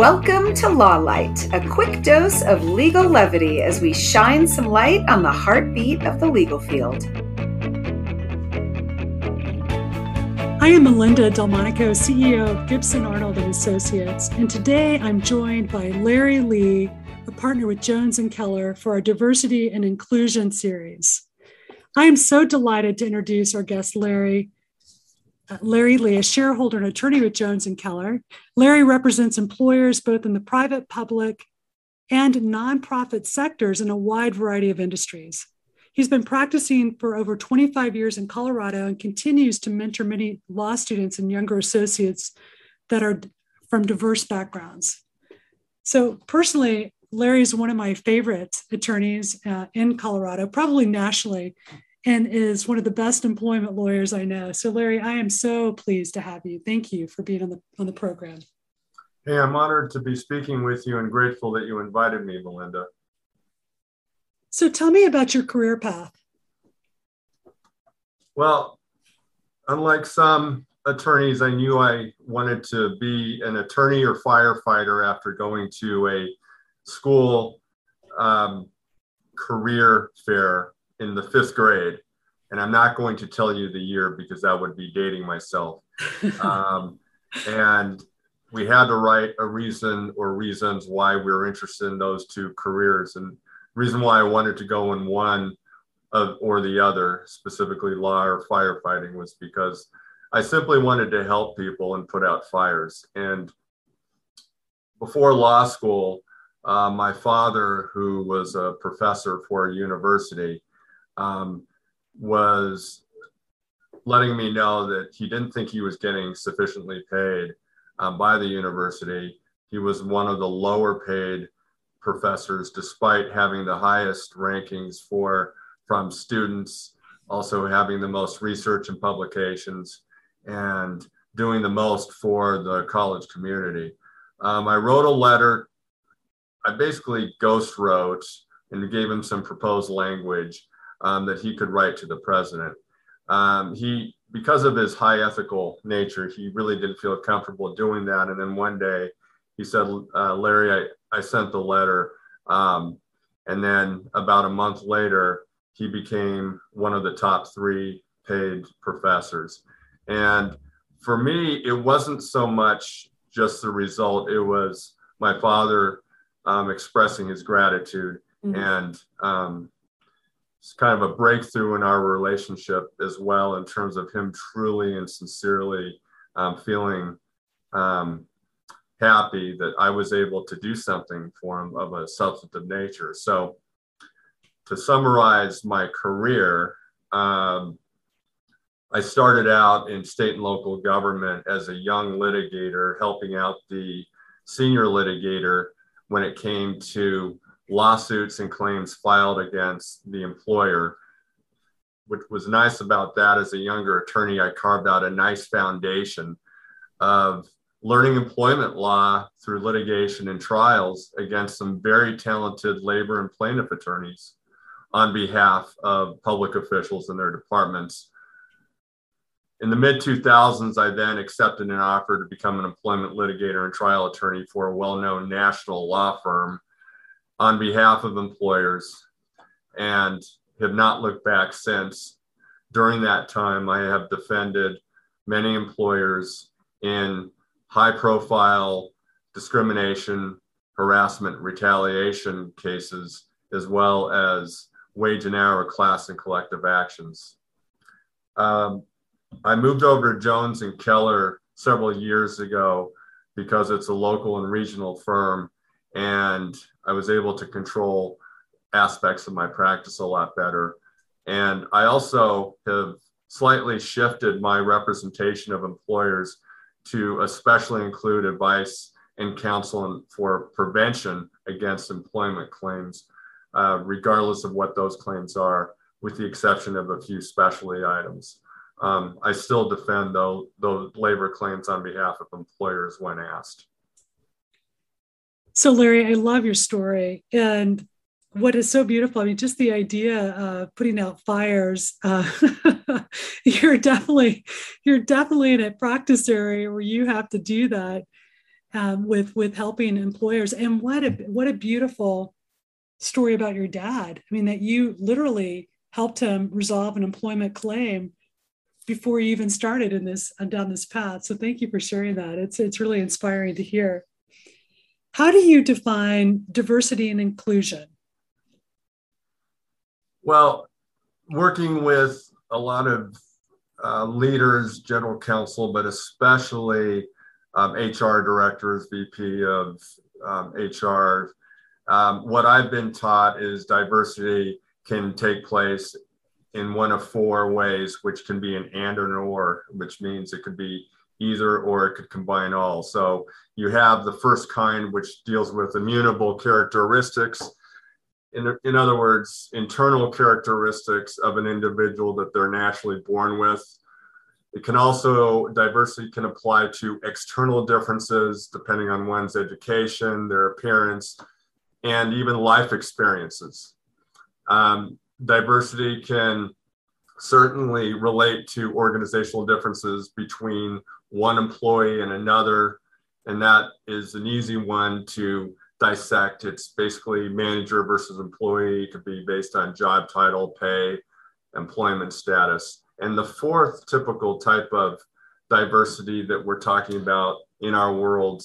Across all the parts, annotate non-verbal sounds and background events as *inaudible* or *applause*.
Welcome to Law Light, a quick dose of legal levity as we shine some light on the heartbeat of the legal field. I am Melinda Delmonico, CEO of Gibson Arnold and Associates, and today I'm joined by Larry Lee, a partner with Jones and Keller for our Diversity and Inclusion series. I am so delighted to introduce our guest, Larry, Larry Lee, a shareholder and attorney with Jones and Keller. Larry represents employers both in the private, public, and nonprofit sectors in a wide variety of industries. He's been practicing for over 25 years in Colorado and continues to mentor many law students and younger associates that are from diverse backgrounds. So, personally, Larry is one of my favorite attorneys uh, in Colorado, probably nationally and is one of the best employment lawyers I know. So, Larry, I am so pleased to have you. Thank you for being on the on the program. Hey, I'm honored to be speaking with you and grateful that you invited me, Melinda. So, tell me about your career path. Well, unlike some attorneys, I knew I wanted to be an attorney or firefighter after going to a school um, career fair in the fifth grade, and I'm not going to tell you the year because that would be dating myself. *laughs* um, and we had to write a reason or reasons why we were interested in those two careers, and reason why I wanted to go in one of, or the other, specifically law or firefighting, was because I simply wanted to help people and put out fires. And before law school, uh, my father, who was a professor for a university, um, was letting me know that he didn't think he was getting sufficiently paid um, by the university. He was one of the lower paid professors, despite having the highest rankings for from students, also having the most research and publications, and doing the most for the college community. Um, I wrote a letter. I basically ghost wrote and gave him some proposed language um, that he could write to the president. Um, he, because of his high ethical nature, he really didn't feel comfortable doing that. And then one day he said, uh, Larry, I, I sent the letter. Um, and then about a month later, he became one of the top three paid professors. And for me, it wasn't so much just the result, it was my father um, expressing his gratitude. Mm-hmm. And um, it's kind of a breakthrough in our relationship as well in terms of him truly and sincerely um, feeling um, happy that I was able to do something for him of a substantive nature. So, to summarize my career, um, I started out in state and local government as a young litigator, helping out the senior litigator when it came to lawsuits and claims filed against the employer. What was nice about that as a younger attorney, I carved out a nice foundation of learning employment law through litigation and trials against some very talented labor and plaintiff attorneys on behalf of public officials and their departments. In the mid 2000s, I then accepted an offer to become an employment litigator and trial attorney for a well known national law firm on behalf of employers and have not looked back since. During that time, I have defended many employers in high profile discrimination, harassment, retaliation cases, as well as wage and hour class and collective actions. Um, I moved over to Jones and Keller several years ago because it's a local and regional firm and I was able to control aspects of my practice a lot better. And I also have slightly shifted my representation of employers to especially include advice and counsel for prevention against employment claims, uh, regardless of what those claims are, with the exception of a few specialty items. Um, I still defend those, those labor claims on behalf of employers when asked. So, Larry, I love your story. And what is so beautiful, I mean, just the idea of putting out fires. Uh, *laughs* you're definitely, you're definitely in a practice area where you have to do that. um, with with helping employers. And what a what a beautiful story about your dad. I mean, that you literally helped him resolve an employment claim before you even started in this uh, down this path. So thank you for sharing that. It's it's really inspiring to hear. How do you define diversity and inclusion? Well, working with a lot of uh, leaders, general counsel, but especially um, HR directors, VP of um, HR. Um, what I've been taught is diversity can take place in one of four ways, which can be an and or an or, which means it could be either or it could combine all. So you have the first kind, which deals with immutable characteristics. In, in other words, internal characteristics of an individual that they're naturally born with. It can also, diversity can apply to external differences depending on one's education, their appearance, and even life experiences. Um, diversity can certainly relate to organizational differences between one employee and another. And that is an easy one to dissect. It's basically manager versus employee, it could be based on job title, pay, employment status. And the fourth typical type of diversity that we're talking about in our world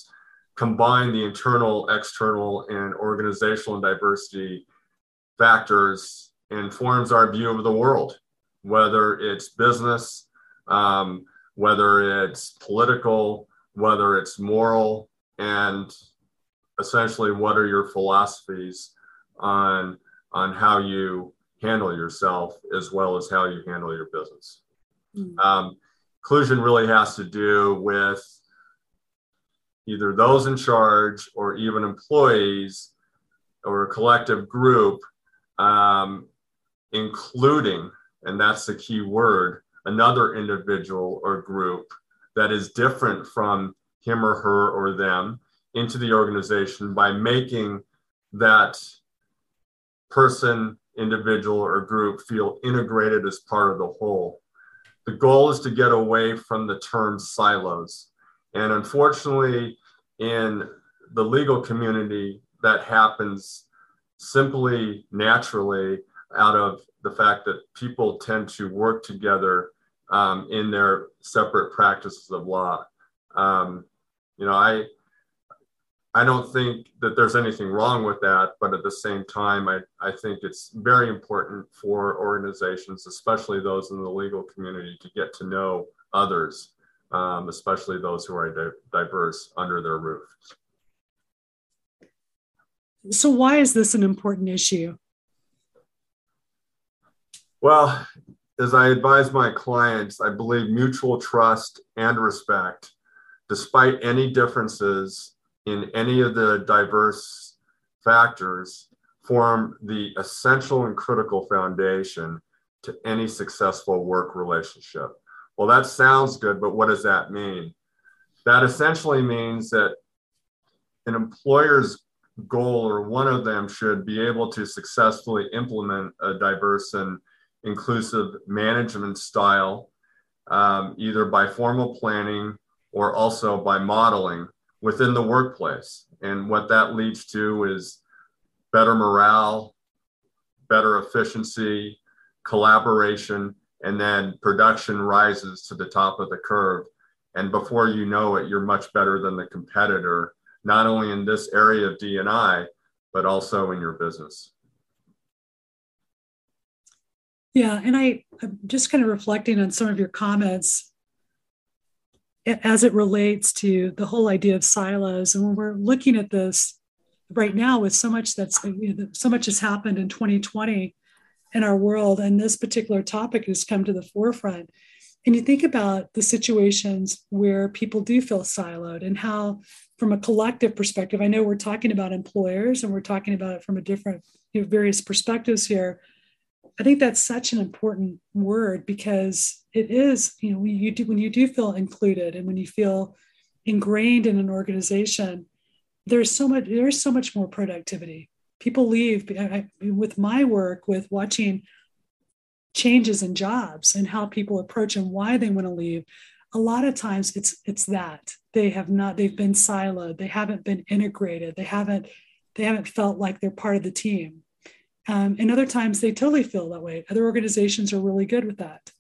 combine the internal, external, and organizational diversity factors informs our view of the world, whether it's business, um, whether it's political, whether it's moral, and essentially what are your philosophies on on how you handle yourself as well as how you handle your business. Mm-hmm. Um, inclusion really has to do with either those in charge or even employees or a collective group um, including, and that's the key word, another individual or group that is different from him or her or them into the organization by making that person, individual, or group feel integrated as part of the whole. The goal is to get away from the term silos. And unfortunately, in the legal community, that happens simply naturally out of the fact that people tend to work together um, in their separate practices of law. Um, you know, I I don't think that there's anything wrong with that, but at the same time, I, I think it's very important for organizations, especially those in the legal community, to get to know others, um, especially those who are di- diverse under their roof. So, why is this an important issue? Well, as I advise my clients, I believe mutual trust and respect, despite any differences in any of the diverse factors, form the essential and critical foundation to any successful work relationship. Well, that sounds good, but what does that mean? That essentially means that an employer's goal or one of them should be able to successfully implement a diverse and inclusive management style, um, either by formal planning or also by modeling within the workplace. And what that leads to is better morale, better efficiency, collaboration, and then production rises to the top of the curve. And before you know it, you're much better than the competitor, not only in this area of D&I, but also in your business. Yeah, and I, I'm just kind of reflecting on some of your comments as it relates to the whole idea of silos. And when we're looking at this right now, with so much that's uh, you know, so much has happened in 2020 in our world, and this particular topic has come to the forefront. And you think about the situations where people do feel siloed and how, from a collective perspective, I know we're talking about employers and we're talking about it from a different, you know, various perspectives here I think that's such an important word because it is, you know, when you do when you do feel included and when you feel ingrained in an organization, there's so much there's so much more productivity. People leave I, with my work with watching changes in jobs and how people approach and why they want to leave. a lot of times it's it's that they have not they've been siloed they haven't been integrated they haven't they haven't felt like they're part of the team um, and other times they totally feel that way. Other organizations are really good with that.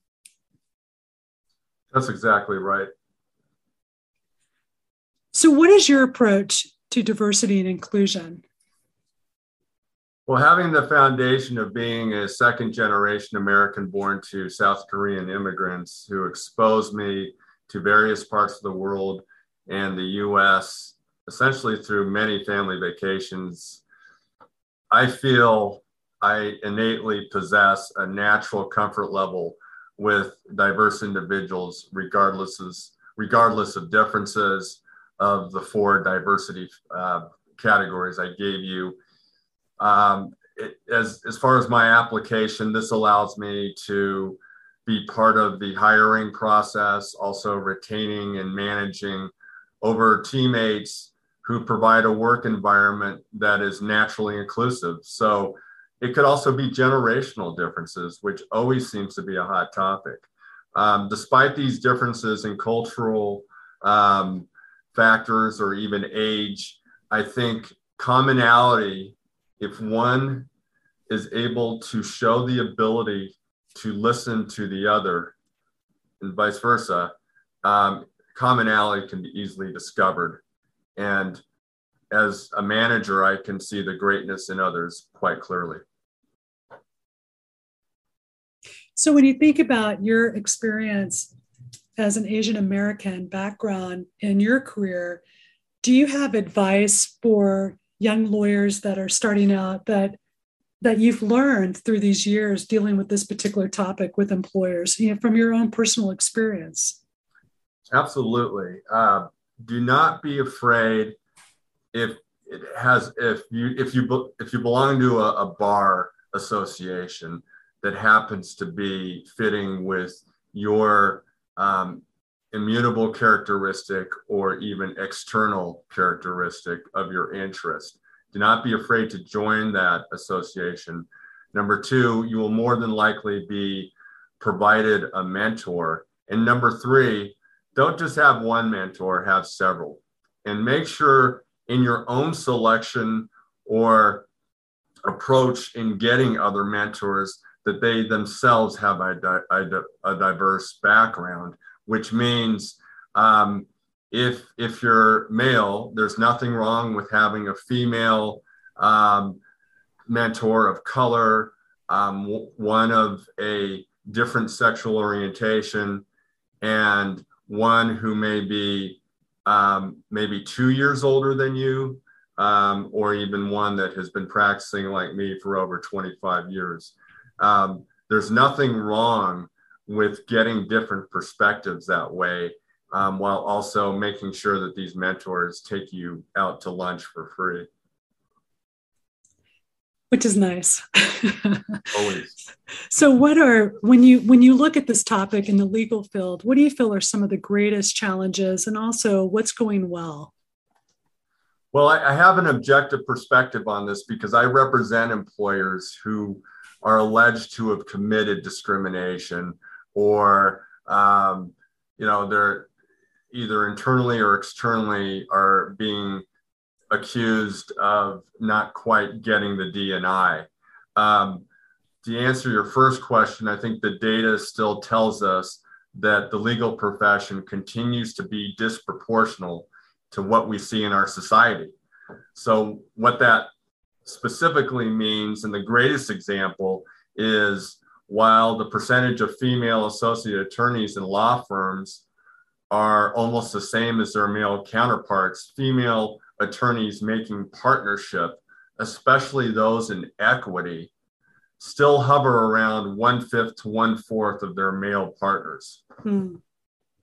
That's exactly right. So what is your approach to diversity and inclusion? Well, having the foundation of being a second generation American born to South Korean immigrants who exposed me to various parts of the world and the US, essentially through many family vacations, I feel I innately possess a natural comfort level with diverse individuals, regardless of, regardless of differences of the four diversity uh, categories I gave you um, it, as, as far as my application, this allows me to be part of the hiring process, also retaining and managing over teammates who provide a work environment that is naturally inclusive. So it could also be generational differences, which always seems to be a hot topic. Um, despite these differences in cultural um, factors or even age, I think commonality if one is able to show the ability to listen to the other and vice versa, um, commonality can be easily discovered. And as a manager, I can see the greatness in others quite clearly. So, when you think about your experience as an Asian American background in your career, do you have advice for young lawyers that are starting out that that you've learned through these years dealing with this particular topic with employers you know, from your own personal experience absolutely uh, do not be afraid if it has if you if you if you belong to a, a bar association that happens to be fitting with your um, immutable characteristic or even external characteristic of your interest. Do not be afraid to join that association. Number two, you will more than likely be provided a mentor. And number three, don't just have one mentor, have several. And make sure in your own selection or approach in getting other mentors that they themselves have a, a, diverse background which means um, if if you're male, there's nothing wrong with having a female um, mentor of color, um, one of a different sexual orientation, and one who may be um, maybe two years older than you, um, or even one that has been practicing like me for over 25 years. Um, there's nothing wrong with getting different perspectives that way um, while also making sure that these mentors take you out to lunch for free which is nice. *laughs* Always. So what are when you when you look at this topic in the legal field what do you feel are some of the greatest challenges and also what's going well? Well I, I have an objective perspective on this because i represent employers who are alleged to have committed discrimination or um, you know they're either internally or externally are being accused of not quite getting the DNI. Um, to answer your first question, I think the data still tells us that the legal profession continues to be disproportional to what we see in our society. So, what that specifically means, and the greatest example is while the percentage of female associate attorneys in law firms are almost the same as their male counterparts, female attorneys making partnership, especially those in equity, still hover around one fifth to one fourth of their male partners. Hmm.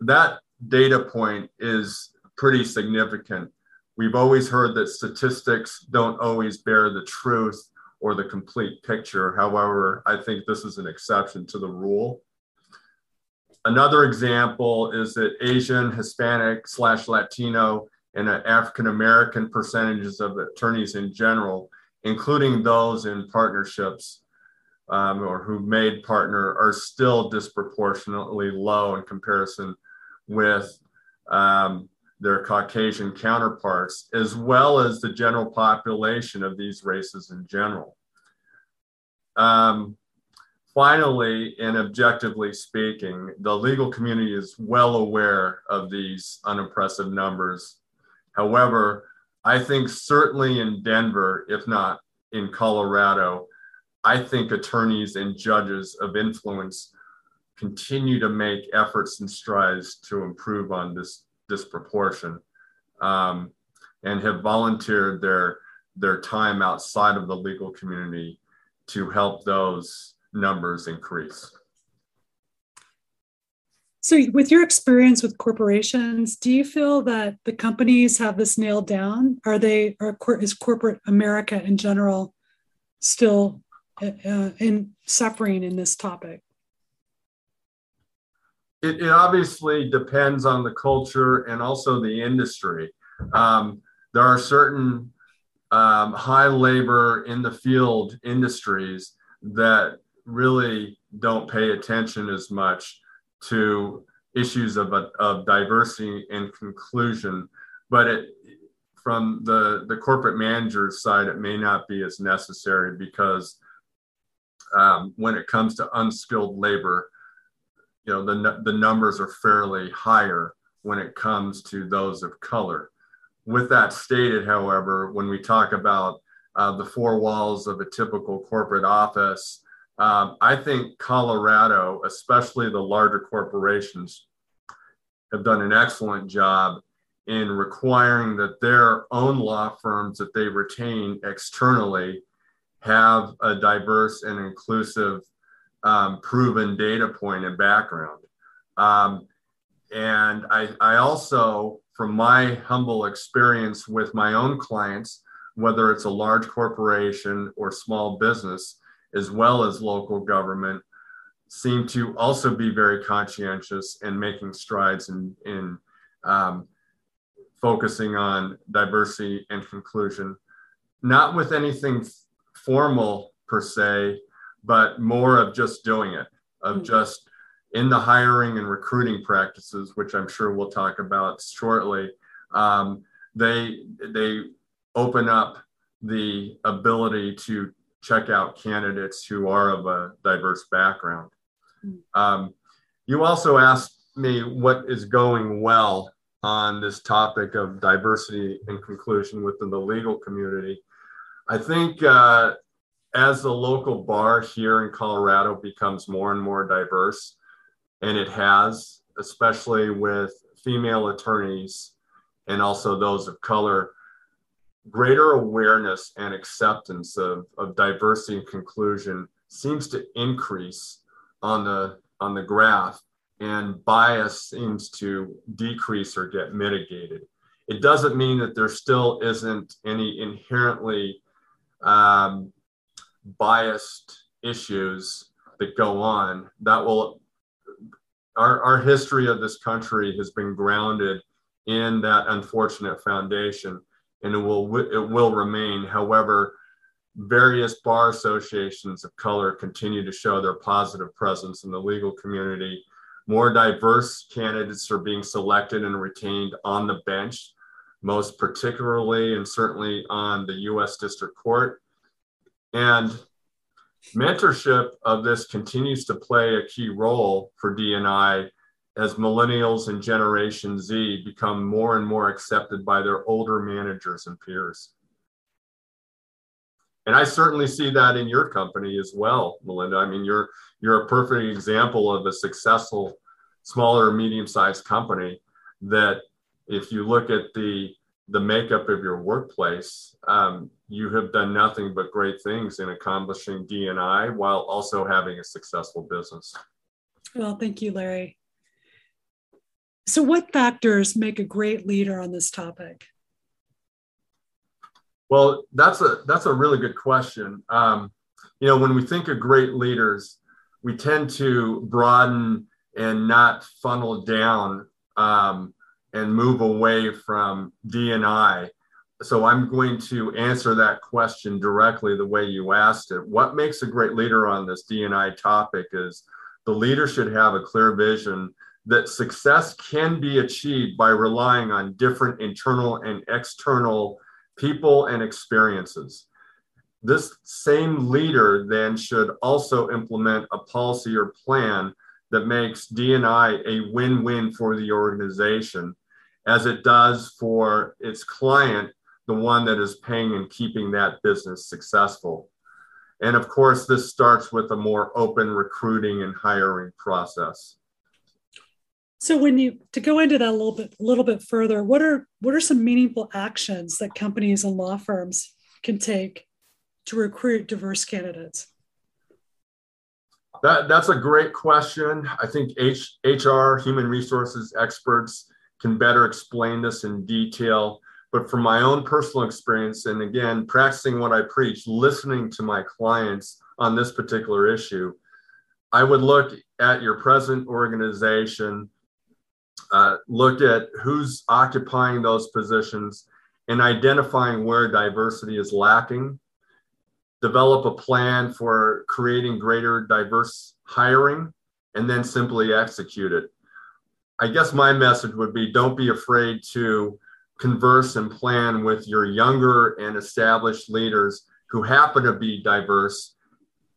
That data point is pretty significant. We've always heard that statistics don't always bear the truth or the complete picture. However, I think this is an exception to the rule. Another example is that Asian, Hispanic slash Latino, and African American percentages of attorneys in general, including those in partnerships um, or who made partner, are still disproportionately low in comparison with um, their Caucasian counterparts, as well as the general population of these races in general. Um, finally, and objectively speaking, the legal community is well aware of these unimpressive numbers. However, I think certainly in Denver, if not in Colorado, I think attorneys and judges of influence continue to make efforts and strides to improve on this disproportion um, and have volunteered their their time outside of the legal community to help those numbers increase. So, with your experience with corporations, do you feel that the companies have this nailed down? Are they, or is corporate America in general still uh, in suffering in this topic? It, it, obviously depends on the culture and also the industry. Um, there are certain um, high labor in the field industries that really don't pay attention as much to issues of, of diversity and conclusion, but it, from the, the corporate manager's side, it may not be as necessary because um, when it comes to unskilled labor, you know, the, the numbers are fairly higher when it comes to those of color. With that stated, however, when we talk about uh, the four walls of a typical corporate office, um, I think Colorado, especially the larger corporations, have done an excellent job in requiring that their own law firms that they retain externally have a diverse and inclusive um, proven data point and background. Um, and I, I also, from my humble experience with my own clients, whether it's a large corporation or small business, as well as local government, seem to also be very conscientious and making strides in, in um, focusing on diversity and conclusion, not with anything formal per se, but more of just doing it, of mm-hmm. just in the hiring and recruiting practices, which I'm sure we'll talk about shortly. Um, they they open up the ability to check out candidates who are of a diverse background. Mm-hmm. Um, you also asked me what is going well on this topic of diversity and conclusion within the legal community. I think uh, as the local bar here in Colorado becomes more and more diverse, and it has, especially with female attorneys and also those of color, greater awareness and acceptance of, of diversity and conclusion seems to increase on the on the graph and bias seems to decrease or get mitigated. It doesn't mean that there still isn't any inherently um, biased issues that go on that will our, our history of this country has been grounded in that unfortunate foundation and it will it will remain. However various bar associations of color continue to show their positive presence in the legal community. More diverse candidates are being selected and retained on the bench most particularly and certainly on the US District Court. And mentorship of this continues to play a key role for DNI as millennials and Generation Z become more and more accepted by their older managers and peers. And I certainly see that in your company as well, Melinda. I mean, you're you're a perfect example of a successful smaller medium-sized company that if you look at the the makeup of your workplace, um, you have done nothing but great things in accomplishing DNI while also having a successful business. Well, thank you, Larry. So, what factors make a great leader on this topic? Well, that's a that's a really good question. Um, you know, when we think of great leaders, we tend to broaden and not funnel down um, and move away from DNI. So I'm going to answer that question directly the way you asked it. What makes a great leader on this DNI topic is the leader should have a clear vision that success can be achieved by relying on different internal and external people and experiences. This same leader then should also implement a policy or plan that makes D&I a win-win for the organization as it does for its client, the one that is paying and keeping that business successful. And of course, this starts with a more open recruiting and hiring process. So when you to go into that a little bit a little bit further, what are what are some meaningful actions that companies and law firms can take to recruit diverse candidates? That, that's a great question. I think H, HR, human resources experts, can better explain this in detail. But from my own personal experience, and again, practicing what I preach, listening to my clients on this particular issue, I would look at your present organization, uh, look at who's occupying those positions, and identifying where diversity is lacking. Develop a plan for creating greater diverse hiring, and then simply execute it. I guess my message would be don't be afraid to converse and plan with your younger and established leaders who happen to be diverse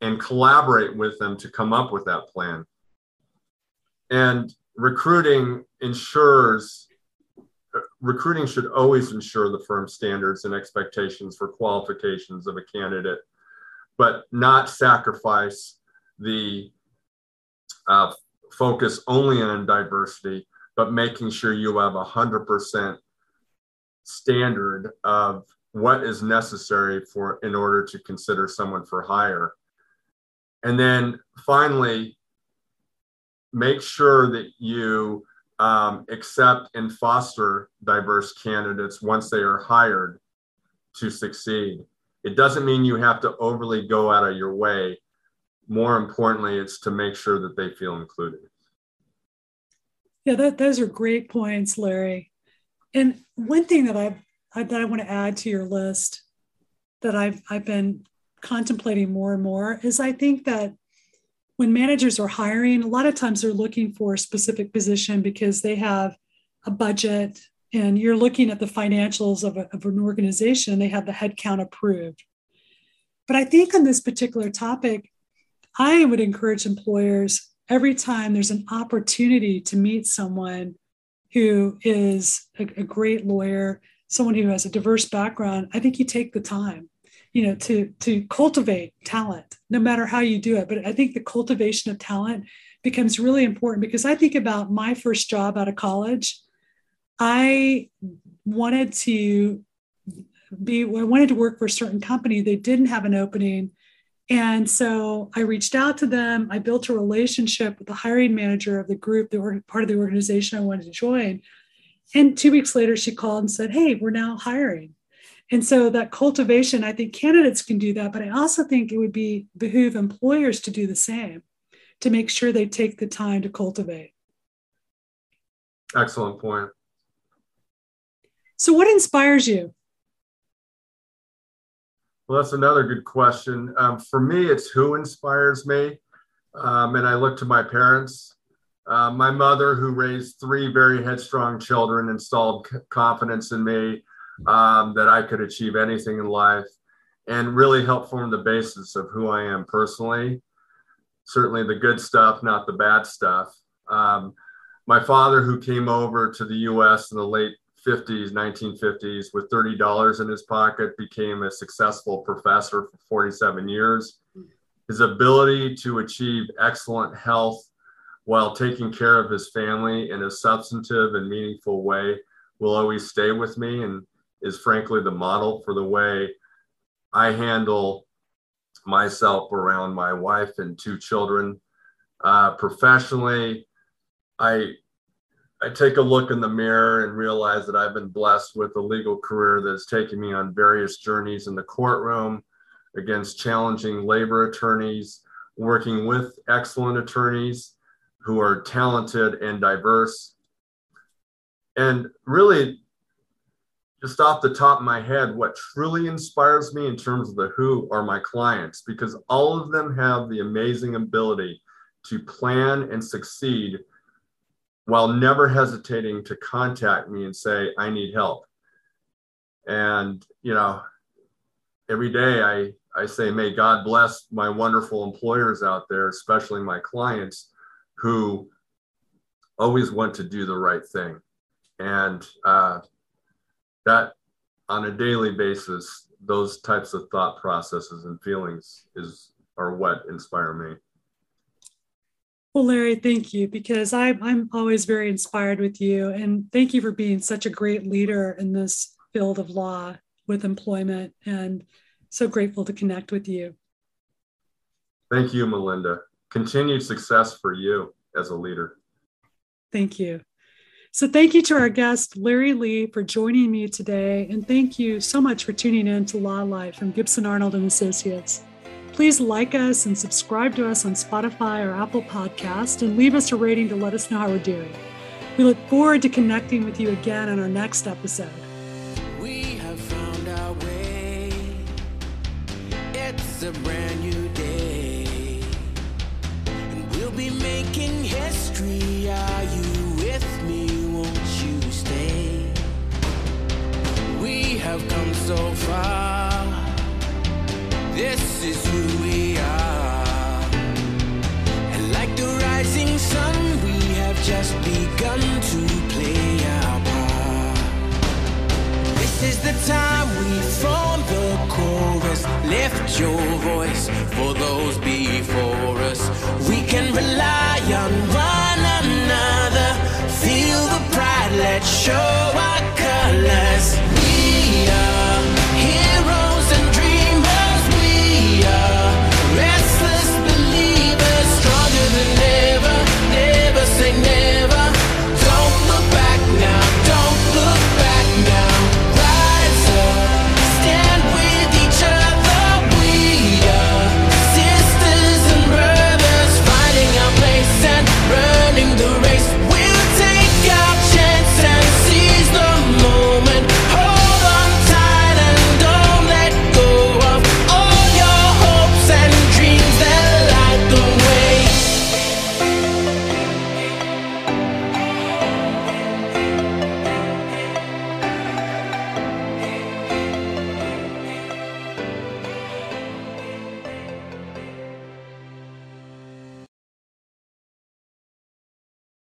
and collaborate with them to come up with that plan. And recruiting ensures recruiting should always ensure the firm's standards and expectations for qualifications of a candidate, but not sacrifice the uh, focus only on diversity, but making sure you have a 100% standard of what is necessary for in order to consider someone for hire. And then finally make sure that you um, accept and foster diverse candidates once they are hired to succeed. It doesn't mean you have to overly go out of your way. More importantly it's to make sure that they feel included. Yeah that, those are great points larry. And one thing that I've, I, that I want to add to your list that I've, I've been contemplating more and more is I think that when managers are hiring, a lot of times they're looking for a specific position because they have a budget and you're looking at the financials of, a, of an organization they have the headcount approved. But I think on this particular topic, I would encourage employers every time there's an opportunity to meet someone who is a, a great lawyer, someone who has a diverse background, I think you take the time you know to to cultivate talent no matter how you do it. But i think the cultivation of talent becomes really important because i think about my first job out of college. I wanted to be i wanted to work for a certain company. They didn't have an opening. And so i reached out to them. I built a relationship with the hiring manager of the group that were part of the organization i wanted to join. And two weeks later she called and said hey we're now hiring and so that cultivation i think candidates can do that but i also think it would be behoove employers to do the same to make sure they take the time to cultivate excellent point so what inspires you well, that's another good question. Um, for me, it's who inspires me. Um, and I look to my parents. Uh, my mother, who raised three very headstrong children, installed c- confidence in me um, that I could achieve anything in life and really helped form the basis of who I am personally. Certainly the good stuff, not the bad stuff. Um, my father, who came over to the US in the late 50s, 1950s, with $30 in his pocket, became a successful professor for 47 years. His ability to achieve excellent health while taking care of his family in a substantive and meaningful way will always stay with me and is frankly the model for the way I handle myself around my wife and two children. Uh, professionally, I I take a look in the mirror and realize that I've been blessed with a legal career that's taken me on various journeys in the courtroom against challenging labor attorneys, working with excellent attorneys who are talented and diverse. And really, just off the top of my head, what truly inspires me in terms of the who are my clients, because all of them have the amazing ability to plan and succeed while never hesitating to contact me and say, I need help. And, you know, every day I, I say, may God bless my wonderful employers out there, especially my clients who always want to do the right thing. And uh, that on a daily basis, those types of thought processes and feelings is are what inspire me. Well, Larry, thank you because I, I'm always very inspired with you. And thank you for being such a great leader in this field of law with employment. And so grateful to connect with you. Thank you, Melinda. Continued success for you as a leader. Thank you. So, thank you to our guest, Larry Lee, for joining me today. And thank you so much for tuning in to Law Life from Gibson Arnold and Associates. Please like us and subscribe to us on Spotify or Apple Podcast and leave us a rating to let us know how we're doing. We look forward to connecting with you again on our next episode. We have found our way. It's a brand new day. And we'll be making history. Are you have come so far. This is who we are. And like the rising sun, we have just begun to play our part. This is the time we form the chorus. Lift your voice for those before us. We can rely on one another. Feel the pride, let's show our